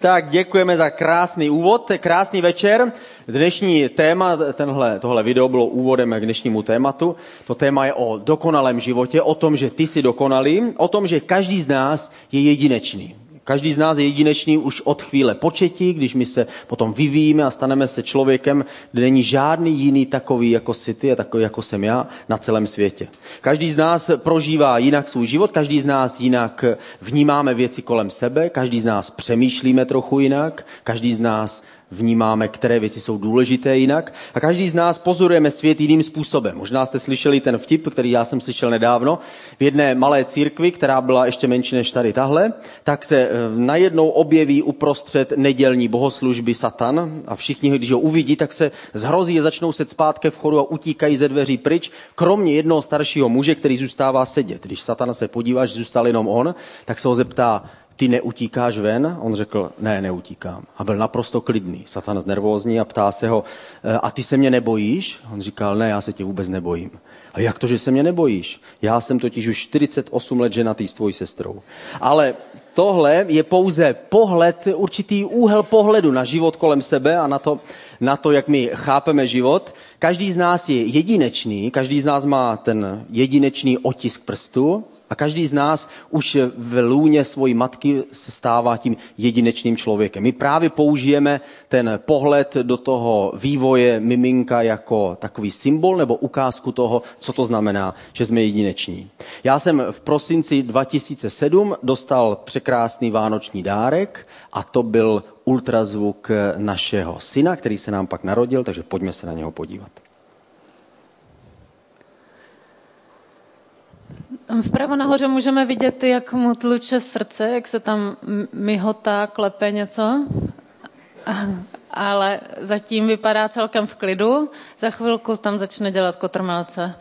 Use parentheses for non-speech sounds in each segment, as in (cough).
Tak děkujeme za krásný úvod, krásný večer. Dnešní téma, tenhle, tohle video bylo úvodem k dnešnímu tématu. To téma je o dokonalém životě, o tom, že ty jsi dokonalý, o tom, že každý z nás je jedinečný. Každý z nás je jedinečný už od chvíle početí, když my se potom vyvíjíme a staneme se člověkem, kde není žádný jiný takový jako si ty a takový jako jsem já na celém světě. Každý z nás prožívá jinak svůj život, každý z nás jinak vnímáme věci kolem sebe, každý z nás přemýšlíme trochu jinak, každý z nás vnímáme, které věci jsou důležité jinak. A každý z nás pozorujeme svět jiným způsobem. Možná jste slyšeli ten vtip, který já jsem slyšel nedávno. V jedné malé církvi, která byla ještě menší než tady tahle, tak se eh, najednou objeví uprostřed nedělní bohoslužby Satan a všichni, když ho uvidí, tak se zhrozí a začnou se spát v chodu a utíkají ze dveří pryč, kromě jednoho staršího muže, který zůstává sedět. Když Satan se podívá, že zůstal jenom on, tak se ho zeptá, ty neutíkáš ven? On řekl, ne, neutíkám. A byl naprosto klidný. Satan znervózní a ptá se ho, e, a ty se mě nebojíš? On říkal, ne, já se tě vůbec nebojím. A jak to, že se mě nebojíš? Já jsem totiž už 48 let ženatý s tvojí sestrou. Ale tohle je pouze pohled, určitý úhel pohledu na život kolem sebe a na to, na to, jak my chápeme život. Každý z nás je jedinečný, každý z nás má ten jedinečný otisk prstu, a každý z nás už v lůně svojí matky se stává tím jedinečným člověkem. My právě použijeme ten pohled do toho vývoje miminka jako takový symbol nebo ukázku toho, co to znamená, že jsme jedineční. Já jsem v prosinci 2007 dostal překrásný vánoční dárek a to byl ultrazvuk našeho syna, který se nám pak narodil, takže pojďme se na něho podívat. Vpravo nahoře můžeme vidět, jak mu tluče srdce, jak se tam myhotá, klepe něco. Ale zatím vypadá celkem v klidu. Za chvilku tam začne dělat kotrmelce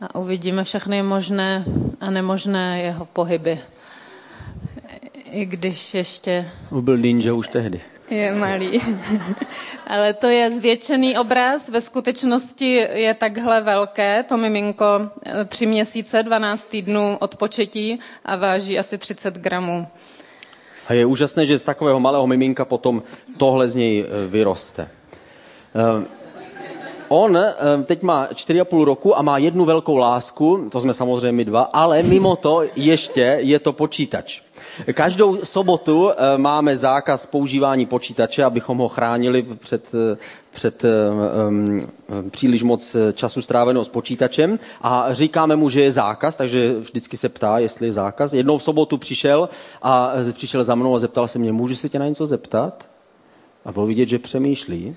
a uvidíme všechny možné a nemožné jeho pohyby. I když ještě... Byl ninja už tehdy. Je malý. (laughs) Ale to je zvětšený obraz. Ve skutečnosti je takhle velké. To miminko eh, tři měsíce, 12 týdnů od početí a váží asi 30 gramů. A je úžasné, že z takového malého miminka potom tohle z něj eh, vyroste. Eh, on teď má 4,5 roku a má jednu velkou lásku, to jsme samozřejmě dva, ale mimo to ještě je to počítač. Každou sobotu eh, máme zákaz používání počítače, abychom ho chránili před, eh, před um, příliš moc času stráveného s počítačem a říkáme mu, že je zákaz, takže vždycky se ptá, jestli je zákaz. Jednou v sobotu přišel a přišel za mnou a zeptal se mě, můžu se tě na něco zeptat? A bylo vidět, že přemýšlí.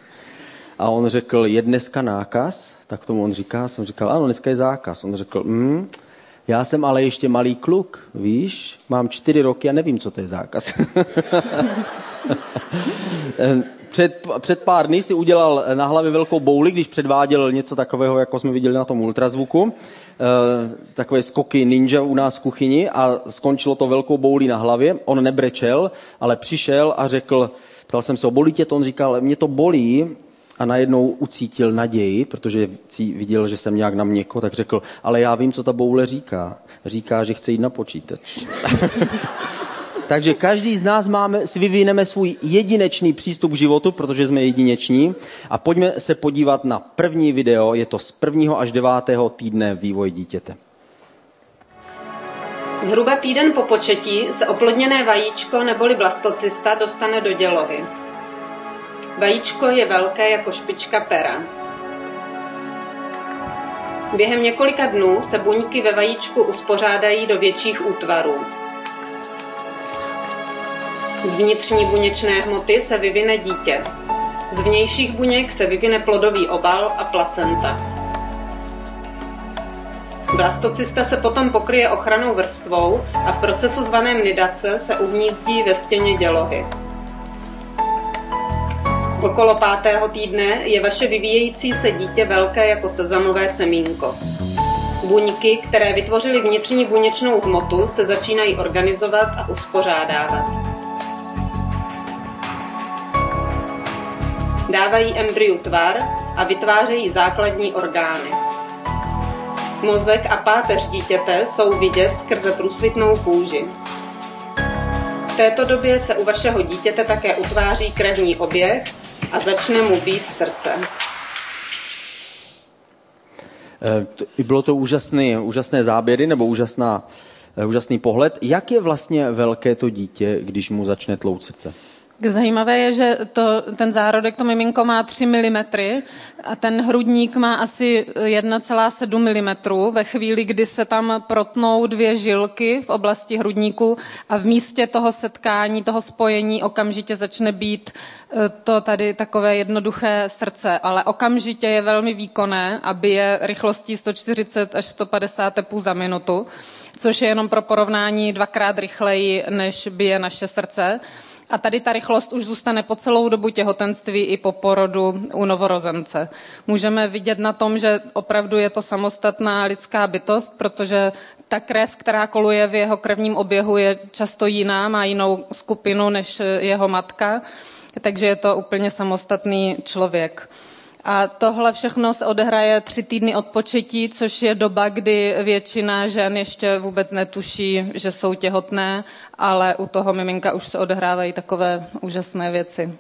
A on řekl, je dneska nákaz? Tak tomu on říká, jsem říkal, ano, dneska je zákaz. On řekl, mm, já jsem ale ještě malý kluk, víš, mám čtyři roky a nevím, co to je zákaz. (laughs) před, před pár dny si udělal na hlavě velkou bouli, když předváděl něco takového, jako jsme viděli na tom ultrazvuku. E, takové skoky ninja u nás v kuchyni a skončilo to velkou boulí na hlavě. On nebrečel, ale přišel a řekl, ptal jsem se o bolí tě, to on říkal, mě to bolí, a najednou ucítil naději, protože viděl, že jsem nějak na měko, tak řekl, ale já vím, co ta boule říká. Říká, že chce jít na počítač. (laughs) Takže každý z nás máme, si vyvineme svůj jedinečný přístup k životu, protože jsme jedineční. A pojďme se podívat na první video, je to z prvního až devátého týdne vývoj dítěte. Zhruba týden po početí se oplodněné vajíčko neboli blastocista dostane do dělohy. Vajíčko je velké jako špička pera. Během několika dnů se buňky ve vajíčku uspořádají do větších útvarů. Z vnitřní buněčné hmoty se vyvine dítě. Z vnějších buněk se vyvine plodový obal a placenta. Blastocista se potom pokryje ochranou vrstvou a v procesu zvaném nidace se uhnízdí ve stěně dělohy. Okolo pátého týdne je vaše vyvíjející se dítě velké jako sezamové semínko. Buňky, které vytvořily vnitřní buněčnou hmotu, se začínají organizovat a uspořádávat. Dávají embryu tvar a vytvářejí základní orgány. Mozek a páteř dítěte jsou vidět skrze průsvitnou kůži. V této době se u vašeho dítěte také utváří krevní oběh a začne mu být srdce. E, bylo to úžasný, úžasné záběry nebo úžasná, e, úžasný pohled. Jak je vlastně velké to dítě, když mu začne tlout srdce? Zajímavé je, že to, ten zárodek, to miminko má 3 mm a ten hrudník má asi 1,7 mm ve chvíli, kdy se tam protnou dvě žilky v oblasti hrudníku a v místě toho setkání, toho spojení okamžitě začne být eh, to tady takové jednoduché srdce, ale okamžitě je velmi výkonné a bije rychlostí 140 až 150 tepů za minutu, což je jenom pro porovnání dvakrát rychleji, než bije naše srdce. A tady ta rychlost už zůstane po celou dobu těhotenství i po porodu u novorozence. Můžeme vidět na tom, že opravdu je to samostatná lidská bytost, protože ta krev, která koluje v jeho krevním oběhu, je často jiná, má jinou skupinu než jeho matka, takže je to úplně samostatný člověk. A tohle všechno se odehraje tři týdny od početí, což je doba, kdy většina žen ještě vůbec netuší, že jsou těhotné, ale u toho miminka už se odehrávají takové úžasné věci.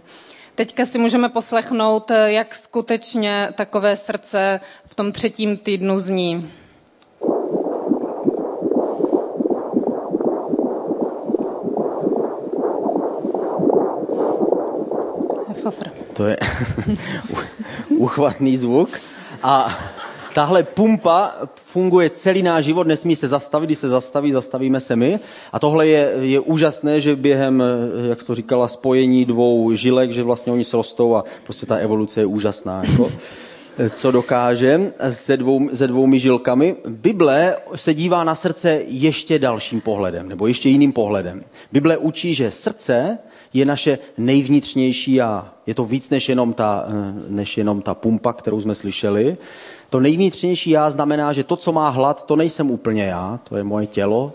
Teďka si můžeme poslechnout, jak skutečně takové srdce v tom třetím týdnu zní. To je (laughs) uchvatný zvuk. A tahle pumpa funguje celý náš život, nesmí se zastavit, když se zastaví, zastavíme se my. A tohle je, je úžasné, že během, jak to říkala, spojení dvou žilek, že vlastně oni se rostou a prostě ta evoluce je úžasná. Jako co dokáže se, dvou, se dvoumi žilkami. Bible se dívá na srdce ještě dalším pohledem, nebo ještě jiným pohledem. Bible učí, že srdce je naše nejvnitřnější já. Je to víc než jenom, ta, než jenom ta pumpa, kterou jsme slyšeli. To nejvnitřnější já znamená, že to, co má hlad, to nejsem úplně já, to je moje tělo.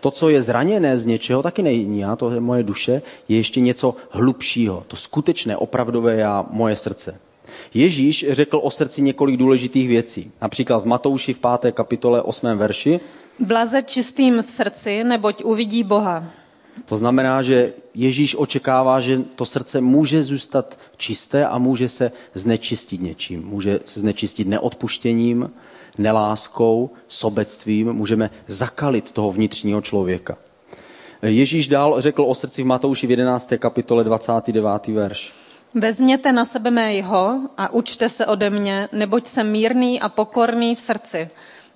To, co je zraněné z něčeho, taky není já, to je moje duše, je ještě něco hlubšího. To skutečné, opravdové já, moje srdce. Ježíš řekl o srdci několik důležitých věcí. Například v Matouši v 5. kapitole 8. verši. Blaze čistým v srdci, neboť uvidí Boha. To znamená, že Ježíš očekává, že to srdce může zůstat čisté a může se znečistit něčím. Může se znečistit neodpuštěním, neláskou, sobectvím. Můžeme zakalit toho vnitřního člověka. Ježíš dál řekl o srdci v Matouši v 11. kapitole 29. verš. Vezměte na sebe mého a učte se ode mě, neboť jsem mírný a pokorný v srdci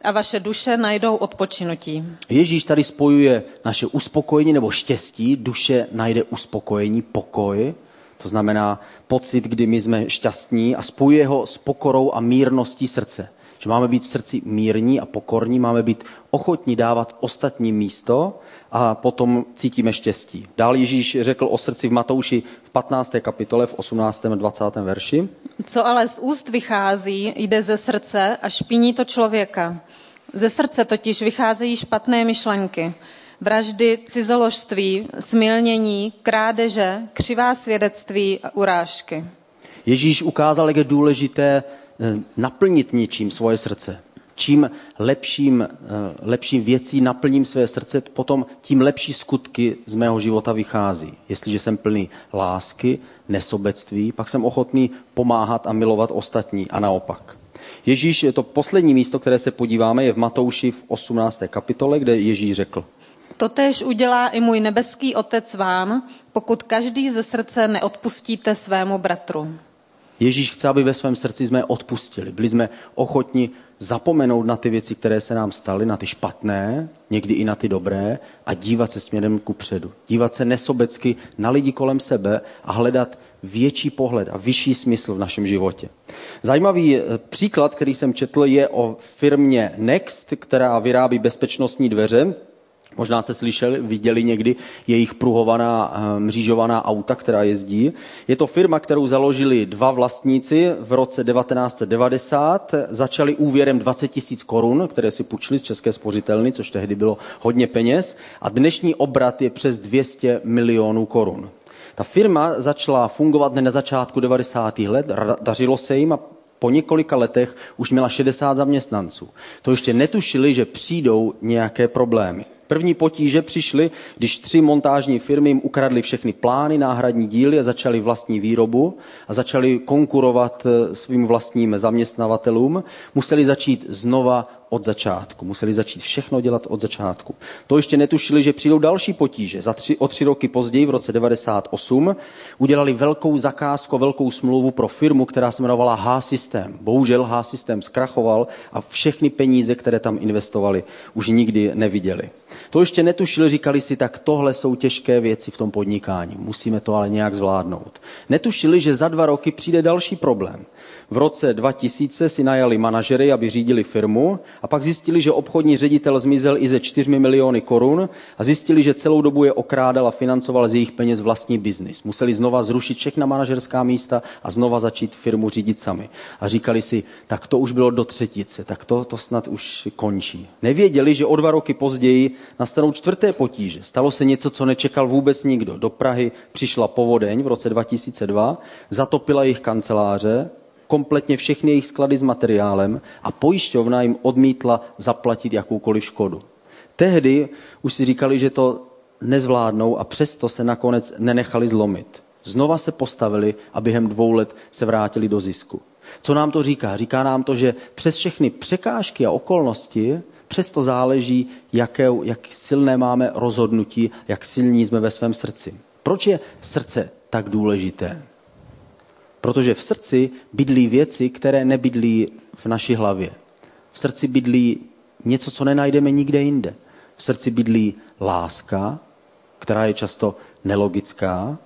a vaše duše najdou odpočinutí. Ježíš tady spojuje naše uspokojení nebo štěstí, duše najde uspokojení, pokoj, to znamená pocit, kdy my jsme šťastní a spojuje ho s pokorou a mírností srdce. Že máme být v srdci mírní a pokorní, máme být ochotní dávat ostatní místo a potom cítíme štěstí. Dál Ježíš řekl o srdci v Matouši v 15. kapitole v 18. a 20. verši. Co ale z úst vychází, jde ze srdce a špiní to člověka. Ze srdce totiž vycházejí špatné myšlenky, vraždy, cizoložství, smilnění, krádeže, křivá svědectví a urážky. Ježíš ukázal, jak je důležité eh, naplnit něčím svoje srdce. Čím lepším, eh, lepším věcí naplním své srdce, potom tím lepší skutky z mého života vychází. Jestliže jsem plný lásky, nesobectví, pak jsem ochotný pomáhat a milovat ostatní a naopak. Ježíš, je to poslední místo, které se podíváme, je v Matouši v 18. kapitole, kde Ježíš řekl. Totež udělá i můj nebeský otec vám, pokud každý ze srdce neodpustíte svému bratru. Ježíš chce, aby ve svém srdci jsme odpustili. Byli jsme ochotni zapomenout na ty věci, které se nám staly, na ty špatné, někdy i na ty dobré a dívat se směrem ku předu. Dívat se nesobecky na lidi kolem sebe a hledat větší pohled a vyšší smysl v našem životě. Zajímavý eh, příklad, který jsem četl, je o firmě Next, která vyrábí bezpečnostní dveře. Možná jste slyšeli, viděli někdy jejich pruhovaná, eh, mřížovaná auta, která jezdí. Je to firma, kterou založili dva vlastníci v roce 1990. Začali úvěrem 20 tisíc korun, které si půjčili z České spořitelny, což tehdy bylo hodně peněz. A dnešní obrat je přes 200 milionů korun. Ta firma začala fungovat na začátku 90. let, dařilo se jim a po několika letech už měla 60 zaměstnanců. To ještě netušili, že přijdou nějaké problémy. První potíže přišly, když tři montážní firmy jim ukradly všechny plány, náhradní díly a začali vlastní výrobu a začali konkurovat eh, svým vlastním zaměstnavatelům. Museli začít znova od začátku. Museli začít všechno dělat od začátku. To ještě netušili, že přijdou další potíže. Za tři, o tři roky později, v roce 98, udělali velkou zakázku, velkou smlouvu pro firmu, která se jmenovala H-System. Bohužel H-System zkrachoval a všechny peníze, které tam investovali, už nikdy neviděli. To ještě netušili, říkali si, tak tohle jsou těžké věci v tom podnikání. Musíme to ale nějak zvládnout. Netušili, že za dva roky přijde další problém. V roce 2000 si najali manažery, aby řídili firmu a pak zjistili, že obchodní ředitel zmizel i ze 4 miliony korun a zjistili, že celou dobu je okrádal a financoval z jejich peněz vlastní biznis. Museli znova zrušit všechna manažerská místa a znova začít firmu řídit sami. A říkali si, tak to už bylo do třetice, tak to, to snad už končí. Nevěděli, že o dva roky později nastanou čtvrté potíže. Stalo se něco, co nečekal vůbec nikdo. Do Prahy přišla povodeň v roce 2002, zatopila jejich kanceláře, kompletně všechny jejich sklady s materiálem a pojišťovna jim odmítla zaplatit jakoukoliv škodu. Tehdy už si říkali, že to nezvládnou a přesto se nakonec nenechali zlomit. Znova se postavili a během dvou let se vrátili do zisku. Co nám to říká? Říká nám to, že přes všechny překážky a okolnosti přesto záleží, jaké, jak silné máme rozhodnutí, jak silní jsme ve svém srdci. Proč je srdce tak důležité? Protože v srdci bydlí věci, které nebydlí v naší hlavě. V srdci bydlí něco, co nenajdeme nikde jinde. V srdci bydlí láska, která je často nelogická.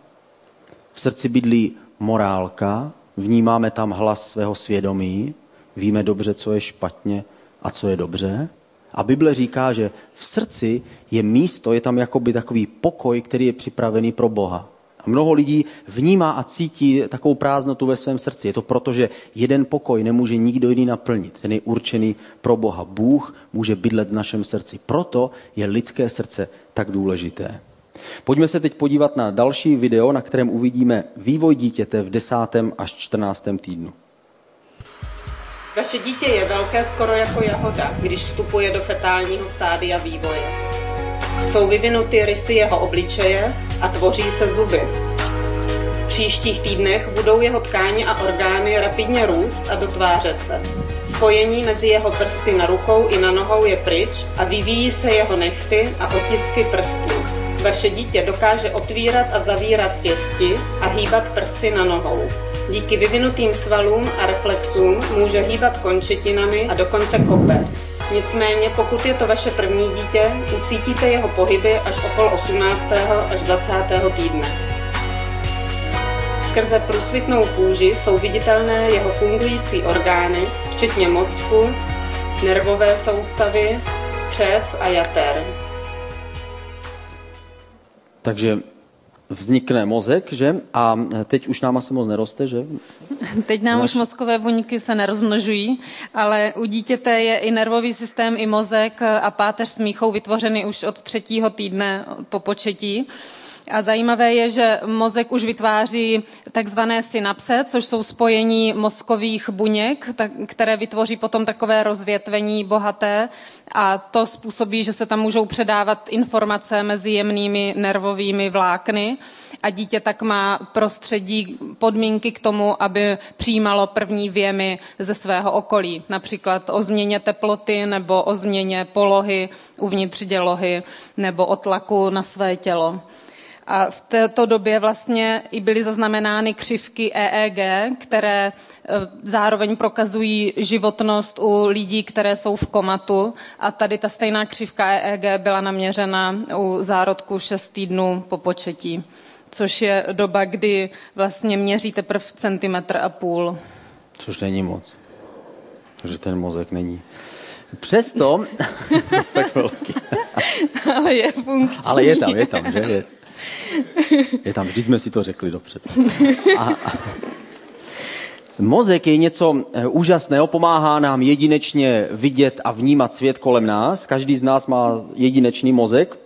V srdci bydlí morálka, vnímáme tam hlas svého svědomí, víme dobře, co je špatně a co je dobře. A Bible říká, že v srdci je místo, je tam jakoby takový pokoj, který je připravený pro Boha. A mnoho lidí vnímá a cítí takovou prázdnotu ve svém srdci. Je to proto, že jeden pokoj nemůže nikdo jiný naplnit. Ten je určený pro Boha. Bůh může bydlet v našem srdci. Proto je lidské srdce tak důležité. Pojďme se teď podívat na další video, na kterém uvidíme vývoj dítěte v 10. až 14. týdnu. Vaše dítě je velké skoro jako jahoda, když vstupuje do fetálního stádia vývoje. Jsou vyvinuty rysy jeho obličeje a tvoří se zuby. V příštích týdnech budou jeho tkáně a orgány rapidně růst a dotvářet se. Spojení mezi jeho prsty na rukou i na nohou je pryč a vyvíjí se jeho nechty a otisky prstů. Vaše dítě dokáže otvírat a zavírat pěsti a hýbat prsty na nohou. Díky vyvinutým svalům a reflexům může hýbat končetinami a dokonce kope. Nicméně, pokud je to vaše první dítě, ucítíte jeho pohyby až okolo 18. až 20. týdne. Skrze průsvitnou kůži jsou viditelné jeho fungující orgány, včetně mozku, nervové soustavy, střev a jater. Takže vznikne mozek, že? A teď už nám asi moc neroste, že? Teď nám Naš... už mozkové buňky se nerozmnožují, ale u dítěte je i nervový systém, i mozek a páteř smíchou vytvořeny už od třetího týdne po početí. A zajímavé je, že mozek už vytváří takzvané synapse, což jsou spojení mozkových buněk, které vytvoří potom takové rozvětvení bohaté a to způsobí, že se tam můžou předávat informace mezi jemnými nervovými vlákny a dítě tak má prostředí podmínky k tomu, aby přijímalo první věmy ze svého okolí, například o změně teploty nebo o změně polohy uvnitř dělohy nebo o tlaku na své tělo. A v této době vlastně i byly zaznamenány křivky EEG, které e, zároveň prokazují životnost u lidí, které jsou v komatu. A tady ta stejná křivka EEG byla naměřena u zárodku 6 týdnů po početí, což je doba, kdy vlastně měří teprve centimetr a půl. Což není moc. Takže ten mozek není. Přesto, (laughs) (laughs) tak velký. Ale je funkční. Ale je tam, je tam, že? Je. (laughs) Je tam, vždyť jsme si to řekli dopředu. A, a, Mozek je něco eh, úžasného, pomáhá nám jedinečně vidět a vnímat svět kolem nás. Každý z nás má jedinečný mozek.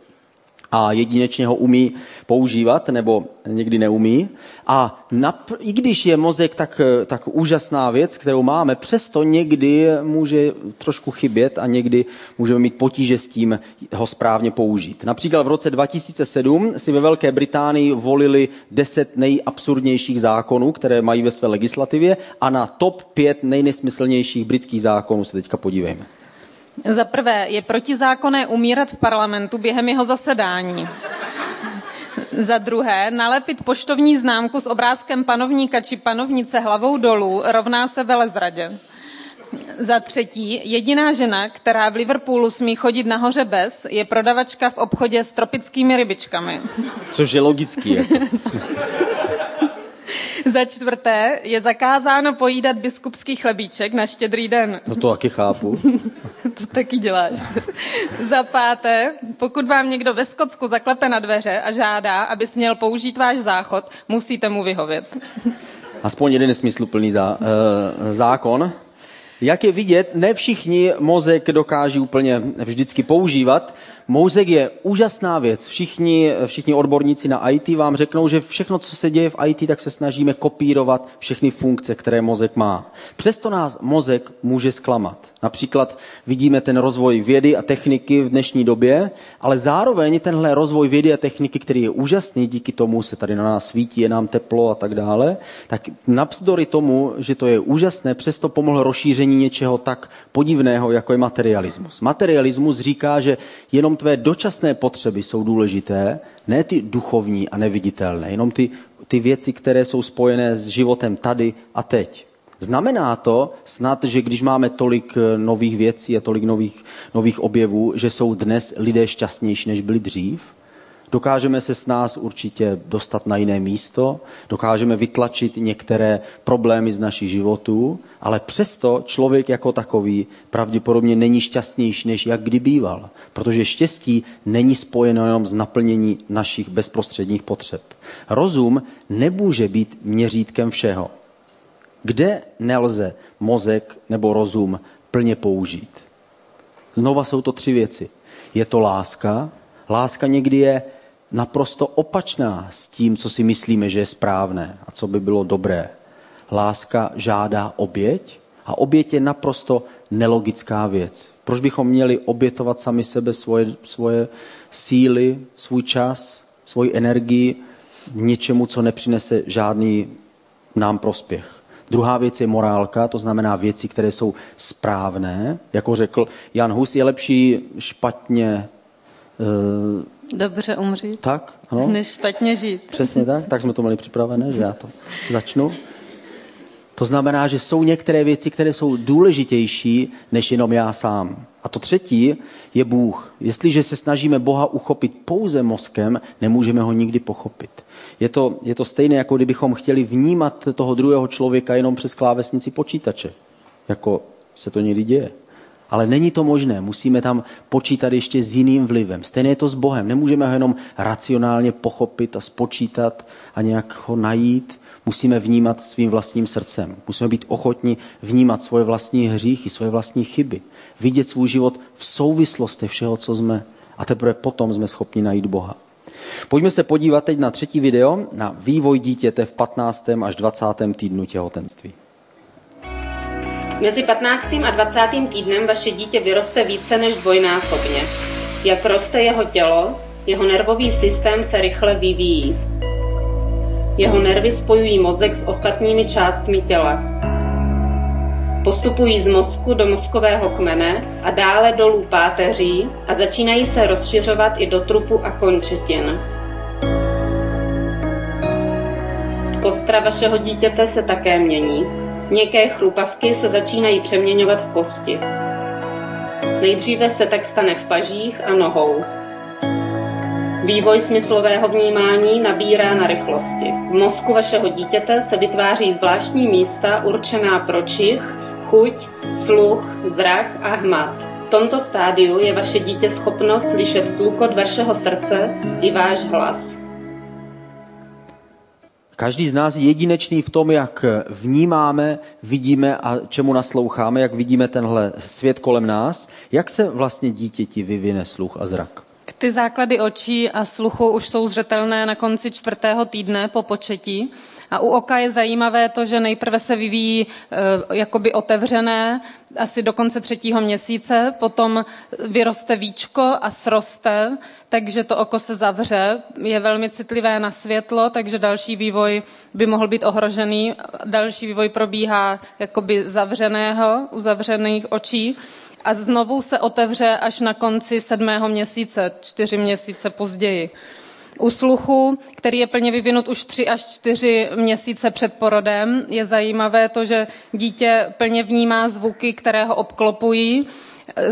A jedinečně ho umí používat, nebo někdy neumí. A nap- i když je mozek tak, tak úžasná věc, kterou máme, přesto někdy může trošku chybět a někdy můžeme mít potíže s tím ho správně použít. Například v roce 2007 si ve Velké Británii volili 10 nejabsurdnějších zákonů, které mají ve své legislativě a na top 5 nejnesmyslnějších britských zákonů se teďka podívejme. Za prvé, je protizákonné umírat v parlamentu během jeho zasedání. Za druhé, nalepit poštovní známku s obrázkem panovníka či panovnice hlavou dolů rovná se velezradě. Za třetí, jediná žena, která v Liverpoolu smí chodit nahoře bez, je prodavačka v obchodě s tropickými rybičkami. Což je logický. Jako. (laughs) (laughs) Za čtvrté je zakázáno pojídat biskupský chlebíček na štědrý den. No to taky chápu. (laughs) to taky děláš. (laughs) Za páté, pokud vám někdo ve Skotsku zaklepe na dveře a žádá, aby směl použít váš záchod, musíte mu vyhovět. Aspoň jeden smysluplný zá, e, zákon. Jak je vidět, ne všichni mozek dokáží úplně vždycky používat. Mozek je úžasná věc. Všichni, všichni odborníci na IT vám řeknou, že všechno, co se děje v IT, tak se snažíme kopírovat všechny funkce, které mozek má. Přesto nás mozek může zklamat. Například vidíme ten rozvoj vědy a techniky v dnešní době, ale zároveň tenhle rozvoj vědy a techniky, který je úžasný, díky tomu se tady na nás svítí, je nám teplo a tak dále, tak navzdory tomu, že to je úžasné, přesto pomohl rozšíření něčeho tak podivného, jako je materialismus. Materialismus říká, že jenom jenom tvé dočasné potřeby jsou důležité, ne ty duchovní a neviditelné, jenom ty, ty věci, které jsou spojené s životem tady a teď. Znamená to snad, že když máme tolik eh, nových věcí a tolik nových, nových objevů, že jsou dnes lidé šťastnější, než byli dřív? Dokážeme se s nás určitě dostat na jiné místo, dokážeme vytlačit některé problémy z našich životů, ale přesto člověk jako takový pravděpodobně není šťastnější, než jak kdy býval. Protože štěstí není spojeno jenom s naplnění našich bezprostředních potřeb. Rozum nemůže být měřítkem všeho. Kde nelze mozek nebo rozum plně použít? Znova jsou to tři věci. Je to láska. Láska někdy je naprosto opačná s tím, co si myslíme, že je správné a co by bylo dobré. Láska žádá oběť a oběť je naprosto nelogická věc. Proč bychom měli obětovat sami sebe svoje, svoje síly, svůj čas, svoji energii něčemu, co nepřinese žádný nám prospěch? Druhá věc je morálka, to znamená věci, které jsou správné. Jako řekl Jan Hus, je lepší špatně uh, Dobře umřít, tak, ano. než špatně žít. Přesně tak, tak jsme to měli připravené, že já to začnu. To znamená, že jsou některé věci, které jsou důležitější než jenom já sám. A to třetí je Bůh. Jestliže se snažíme Boha uchopit pouze mozkem, nemůžeme ho nikdy pochopit. Je to, je to stejné, jako kdybychom chtěli vnímat toho druhého člověka jenom přes klávesnici počítače. Jako se to někdy děje. Ale není to možné, musíme tam počítat ještě s jiným vlivem. Stejně je to s Bohem. Nemůžeme ho jenom racionálně pochopit a spočítat a nějak ho najít. Musíme vnímat svým vlastním srdcem. Musíme být ochotni vnímat svoje vlastní hříchy, svoje vlastní chyby. Vidět svůj život v souvislosti všeho, co jsme. A teprve potom jsme schopni najít Boha. Pojďme se podívat teď na třetí video, na vývoj dítěte v 15. až 20. týdnu těhotenství. Mezi 15. a 20. týdnem vaše dítě vyroste více než dvojnásobně. Jak roste jeho tělo, jeho nervový systém se rychle vyvíjí. Jeho nervy spojují mozek s ostatními částmi těla. Postupují z mozku do mozkového kmene a dále dolů páteří a začínají se rozšiřovat i do trupu a končetin. Kostra vašeho dítěte se také mění. Měkké chrupavky se začínají přeměňovat v kosti. Nejdříve se tak stane v pažích a nohou. Vývoj smyslového vnímání nabírá na rychlosti. V mozku vašeho dítěte se vytváří zvláštní místa určená pro čich, chuť, sluch, zrak a hmat. V tomto stádiu je vaše dítě schopno slyšet tlukot vašeho srdce i váš hlas. Každý z nás je jedinečný v tom, jak vnímáme, vidíme a čemu nasloucháme, jak vidíme tenhle svět kolem nás. Jak se vlastně dítěti vyvine sluch a zrak? Ty základy očí a sluchu už jsou zřetelné na konci čtvrtého týdne po početí. A u oka je zajímavé to, že nejprve se vyvíjí e, jakoby otevřené asi do konce třetího měsíce, potom vyroste víčko a sroste, takže to oko se zavře, je velmi citlivé na světlo, takže další vývoj by mohl být ohrožený. Další vývoj probíhá jakoby zavřeného, uzavřených očí a znovu se otevře až na konci sedmého měsíce, čtyři měsíce později. U sluchu, který je plně vyvinut už tři až čtyři měsíce před porodem, je zajímavé to, že dítě plně vnímá zvuky, které ho obklopují,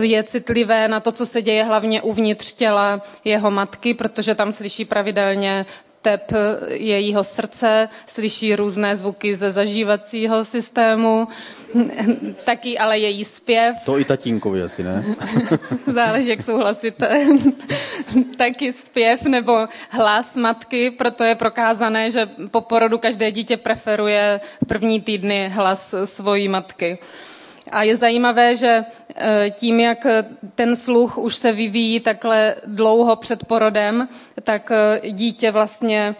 je citlivé na to, co se děje hlavně uvnitř těla jeho matky, protože tam slyší pravidelně tep jejího srdce, slyší různé zvuky ze zažívacího systému, (laughs) taky ale její zpěv. To i tatínkovi asi, ne? (laughs) Záleží, jak souhlasíte. (laughs) taky zpěv nebo hlas matky, proto je prokázané, že po porodu každé dítě preferuje první týdny hlas svojí matky. A je zajímavé, že e, tím, jak ten sluch už se vyvíjí takhle dlouho před porodem, tak e, dítě vlastně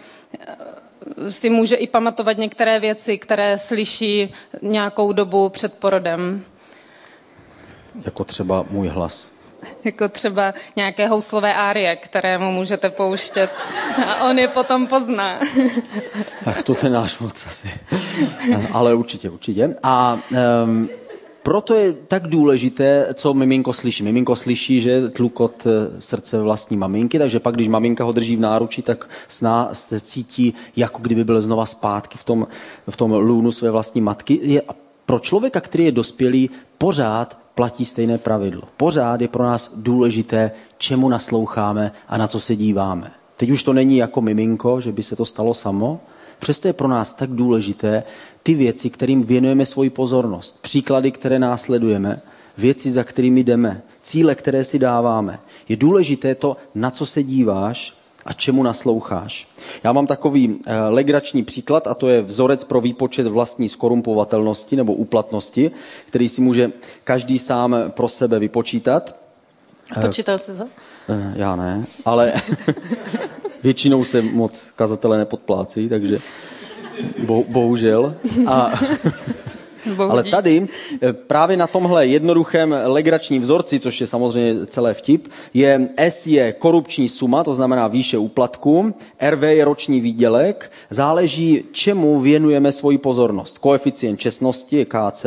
si může i pamatovat některé věci, které slyší nějakou dobu před porodem. Jako třeba můj hlas. (laughs) Jako třeba nějaké houslové árie, kterému můžete pouštět a on je potom pozná. (laughs) Ach, to ten náš moc asi. Ale určitě, určitě. A um, proto je tak důležité, co miminko slyší. Miminko slyší, že tlukot eh, srdce vlastní maminky, takže pak, když maminka ho drží v náruči, tak sná se cítí, jako kdyby byl znova zpátky v tom, v tom lůnu své vlastní matky. Je, pro člověka, který je dospělý, pořád platí stejné pravidlo. Pořád je pro nás důležité, čemu nasloucháme a na co se díváme. Teď už to není jako miminko, že by se to stalo samo, Přesto je pro nás tak důležité ty věci, kterým věnujeme svoji pozornost, příklady, které následujeme, věci, za kterými jdeme, cíle, které si dáváme. Je důležité to, na co se díváš a čemu nasloucháš. Já mám takový eh, legrační příklad a to je vzorec pro výpočet vlastní skorumpovatelnosti nebo úplatnosti, který si může každý sám pro sebe vypočítat. Počítal jsi ho? Eh, já ne, ale (laughs) většinou se moc kazatele nepodplácí, takže bo, bohužel. A, ale tady eh, právě na tomhle jednoduchém legračním vzorci, což je samozřejmě celé vtip, je S je korupční suma, to znamená výše úplatku, RV je roční výdělek, záleží, čemu věnujeme svoji pozornost. Koeficient čestnosti je KC,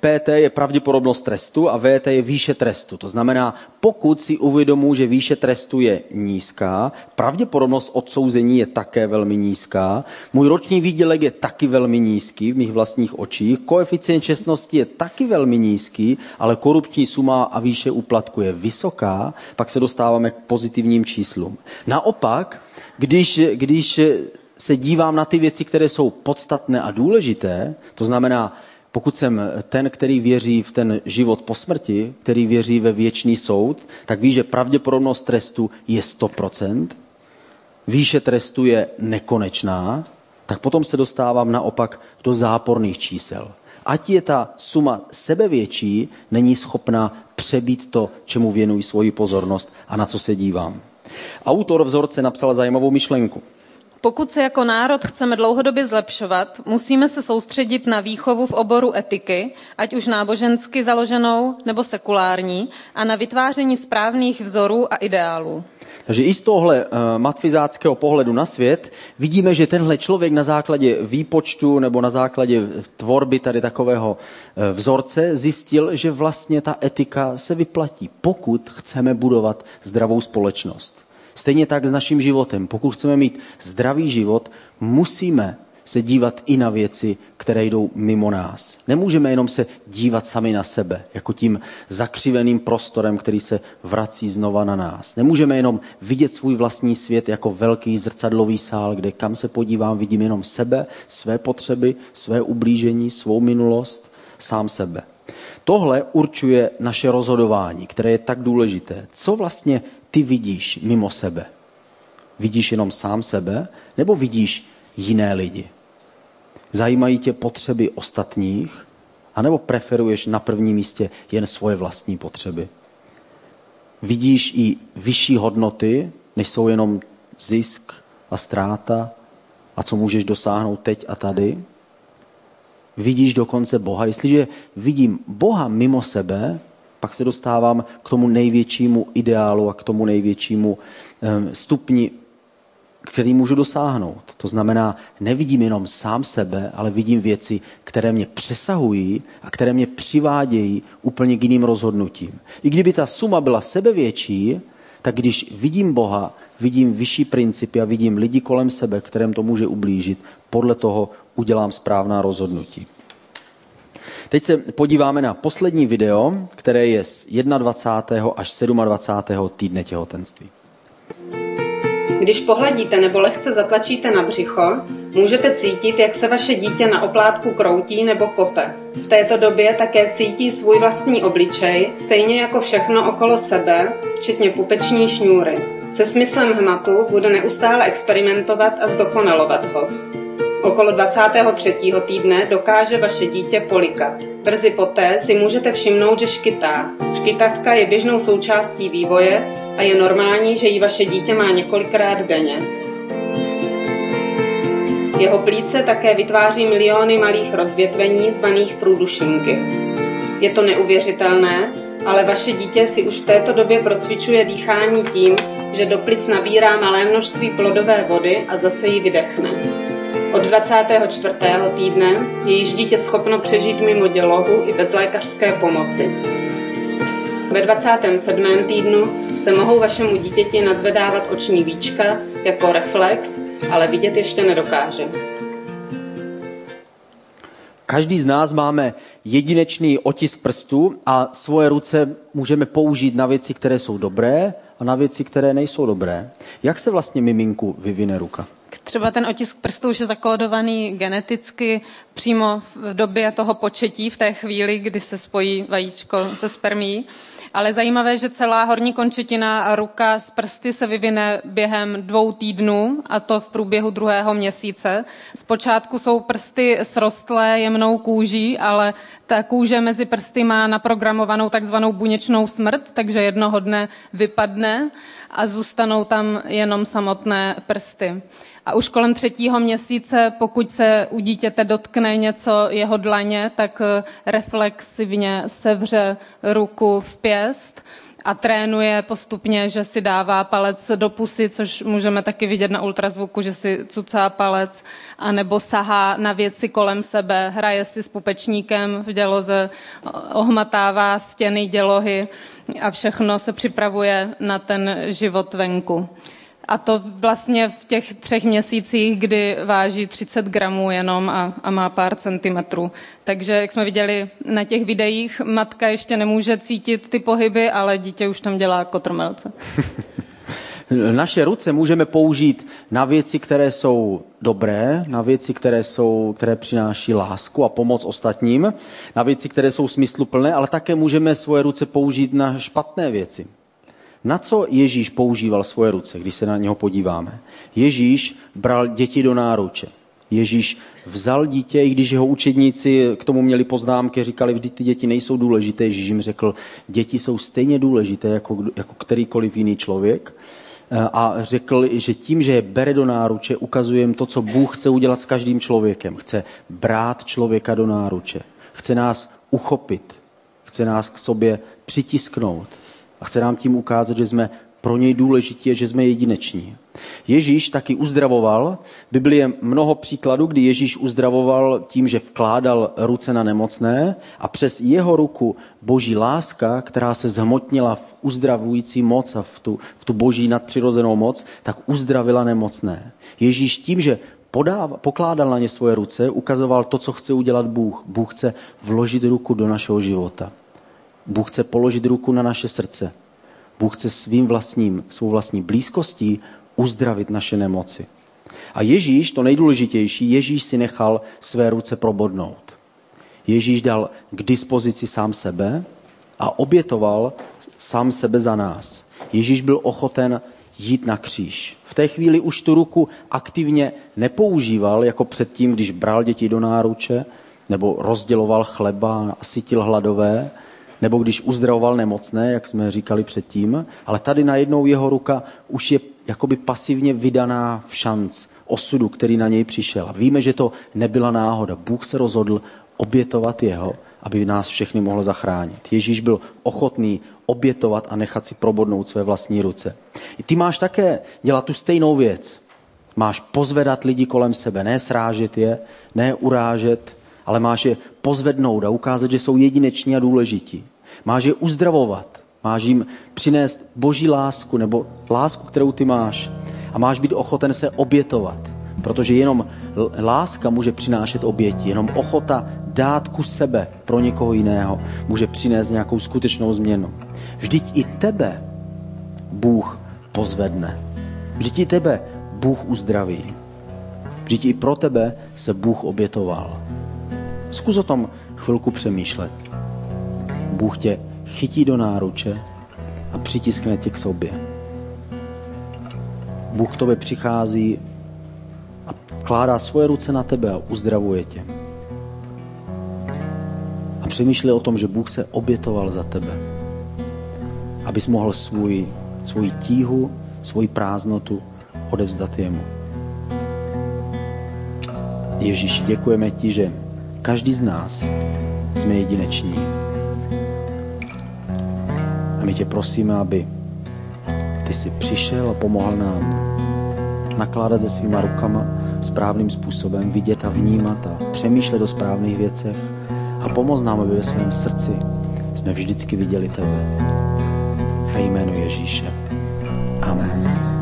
PT je pravděpodobnost trestu a VT je výše trestu. To znamená, pokud si uvědomuji, že výše trestu je nízká, pravděpodobnost odsouzení je také velmi nízká, můj roční výdělek je taky velmi nízký v mých vlastních očích, koeficient čestnosti je taky velmi nízký, ale korupční suma a výše úplatku je vysoká, pak se dostáváme k pozitivním číslům. Naopak, když, když se dívám na ty věci, které jsou podstatné a důležité, to znamená, pokud jsem ten, který věří v ten život po smrti, který věří ve věčný soud, tak ví, že pravděpodobnost trestu je 100%, výše trestu je nekonečná, tak potom se dostávám naopak do záporných čísel. Ať je ta suma sebevětší, není schopna přebít to, čemu věnuji svoji pozornost a na co se dívám. Autor vzorce napsal zajímavou myšlenku. Pokud se jako národ chceme dlouhodobě zlepšovat, musíme se soustředit na výchovu v oboru etiky, ať už nábožensky založenou nebo sekulární, a na vytváření správných vzorů a ideálů. Takže i z tohle uh, matfizáckého pohledu na svět vidíme, že tenhle člověk na základě výpočtu nebo na základě tvorby tady takového uh, vzorce zjistil, že vlastně ta etika se vyplatí, pokud chceme budovat zdravou společnost. Stejně tak s naším životem. Pokud chceme mít zdravý život, musíme se dívat i na věci, které jdou mimo nás. Nemůžeme jenom se dívat sami na sebe, jako tím zakřiveným prostorem, který se vrací znova na nás. Nemůžeme jenom vidět svůj vlastní svět jako velký zrcadlový sál, kde kam se podívám, vidím jenom sebe, své potřeby, své ublížení, svou minulost, sám sebe. Tohle určuje naše rozhodování, které je tak důležité. Co vlastně ty vidíš mimo sebe? Vidíš jenom sám sebe nebo vidíš jiné lidi? Zajímají tě potřeby ostatních? A nebo preferuješ na prvním místě jen svoje vlastní potřeby? Vidíš i vyšší hodnoty, než jsou jenom zisk a ztráta a co můžeš dosáhnout teď a tady. Vidíš dokonce Boha. Jestliže vidím Boha mimo sebe, pak se dostávám k tomu největšímu ideálu a k tomu největšímu stupni, který můžu dosáhnout. To znamená, nevidím jenom sám sebe, ale vidím věci, které mě přesahují a které mě přivádějí úplně k jiným rozhodnutím. I kdyby ta suma byla sebevětší, tak když vidím Boha, vidím vyšší principy a vidím lidi kolem sebe, kterém to může ublížit, podle toho udělám správná rozhodnutí. Teď se podíváme na poslední video, které je z 21. až 27. týdne těhotenství. Když pohladíte nebo lehce zatlačíte na břicho, můžete cítit, jak se vaše dítě na oplátku kroutí nebo kope. V této době také cítí svůj vlastní obličej, stejně jako všechno okolo sebe, včetně pupeční šňůry. Se smyslem hmatu bude neustále experimentovat a zdokonalovat ho. Okolo 23. týdne dokáže vaše dítě polikat. Brzy poté si můžete všimnout, že škytá. Škytavka je běžnou součástí vývoje a je normální, že ji vaše dítě má několikrát denně. Jeho plíce také vytváří miliony malých rozvětvení zvaných průdušinky. Je to neuvěřitelné, ale vaše dítě si už v této době procvičuje dýchání tím, že do plic nabírá malé množství plodové vody a zase ji vydechne. Od 24. týdne je již dítě schopno přežít mimo dělohu i bez lékařské pomoci. Ve 27. týdnu se mohou vašemu dítěti nazvedávat oční víčka jako reflex, ale vidět ještě nedokáže. Každý z nás máme jedinečný otisk prstů a svoje ruce můžeme použít na věci, které jsou dobré a na věci, které nejsou dobré. Jak se vlastně miminku vyvine ruka? Třeba ten otisk prstů už je zakódovaný geneticky přímo v době toho početí, v té chvíli, kdy se spojí vajíčko se spermí. Ale zajímavé, že celá horní končetina a ruka z prsty se vyvine během dvou týdnů, a to v průběhu druhého měsíce. Zpočátku jsou prsty srostlé jemnou kůží, ale ta kůže mezi prsty má naprogramovanou takzvanou buněčnou smrt, takže jednoho dne vypadne a zůstanou tam jenom samotné prsty. A už kolem třetího měsíce, pokud se u dítěte dotkne něco jeho dlaně, tak eh, reflexivně sevře ruku v pěst a trénuje postupně, že si dává palec do pusy, což můžeme taky vidět na ultrazvuku, že si cucá palec, anebo sahá na věci kolem sebe, hraje si s pupečníkem v děloze, ohmatává stěny dělohy a všechno se připravuje na ten život venku. A to vlastně v těch třech měsících, kdy váží 30 gramů jenom a, a má pár centimetrů. Takže, jak jsme viděli na těch videích, matka ještě nemůže cítit ty pohyby, ale dítě už tam dělá kotrmelce. (laughs) Naše ruce můžeme použít na věci, které jsou dobré, na věci, které, jsou, které přináší lásku a pomoc ostatním, na věci, které jsou smysluplné, ale také můžeme svoje ruce použít na špatné věci. Na co Ježíš používal svoje ruce, když se na něho podíváme? Ježíš bral děti do náruče. Ježíš vzal dítě, i když jeho učedníci k tomu měli poznámky, říkali, vždy ty děti nejsou důležité. Ježíš jim řekl, děti jsou stejně důležité jako, jako kterýkoliv jiný člověk. A řekl, že tím, že je bere do náruče, ukazuje jim to, co Bůh chce udělat s každým člověkem. Chce brát člověka do náruče. Chce nás uchopit. Chce nás k sobě přitisknout a chce nám tím ukázat, že jsme pro něj důležití a že jsme jedineční. Ježíš taky uzdravoval. V Biblii je mnoho příkladů, kdy Ježíš uzdravoval tím, že vkládal ruce na nemocné a přes jeho ruku boží láska, která se zhmotnila v uzdravující moc a v tu, v tu boží nadpřirozenou moc, tak uzdravila nemocné. Ježíš tím, že podáva, pokládal na ně svoje ruce, ukazoval to, co chce udělat Bůh. Bůh chce vložit ruku do našeho života. Bůh chce položit ruku na naše srdce. Bůh chce svým vlastním, svou vlastní blízkostí uzdravit naše nemoci. A Ježíš, to nejdůležitější, Ježíš si nechal své ruce probodnout. Ježíš dal k dispozici sám sebe a obětoval sám sebe za nás. Ježíš byl ochoten jít na kříž. V té chvíli už tu ruku aktivně nepoužíval, jako předtím, když bral děti do náruče, nebo rozděloval chleba a sytil hladové, nebo když uzdravoval nemocné, jak jsme říkali předtím, ale tady najednou jeho ruka už je jakoby pasivně vydaná v šanc osudu, který na něj přišel. A víme, že to nebyla náhoda. Bůh se rozhodl obětovat jeho, aby nás všechny mohl zachránit. Ježíš byl ochotný obětovat a nechat si probodnout své vlastní ruce. I ty máš také dělat tu stejnou věc. Máš pozvedat lidi kolem sebe, ne srážet je, ne urážet, ale máš je pozvednout a ukázat, že jsou jedineční a důležití. Máš je uzdravovat, máš jim přinést boží lásku nebo lásku, kterou ty máš. A máš být ochoten se obětovat, protože jenom láska může přinášet oběti, jenom ochota dát ku sebe pro někoho jiného může přinést nějakou skutečnou změnu. Vždyť i tebe Bůh pozvedne. Vždyť i tebe Bůh uzdraví. Vždyť i pro tebe se Bůh obětoval. Zkus o tom chvilku přemýšlet. Bůh tě chytí do náruče a přitiskne tě k sobě. Bůh k tobě přichází a vkládá svoje ruce na tebe a uzdravuje tě. A přemýšlej o tom, že Bůh se obětoval za tebe, abys mohl svůj, svůj tíhu, svoji prázdnotu odevzdat jemu. Ježíši, děkujeme ti, že každý z nás jsme jedineční. A my tě prosíme, aby ty jsi přišel a pomohl nám nakládat se svýma rukama správným způsobem, vidět a vnímat a přemýšlet o správných věcech a pomoz nám, aby ve svém srdci jsme vždycky viděli tebe. Ve jménu Ježíše. Amen.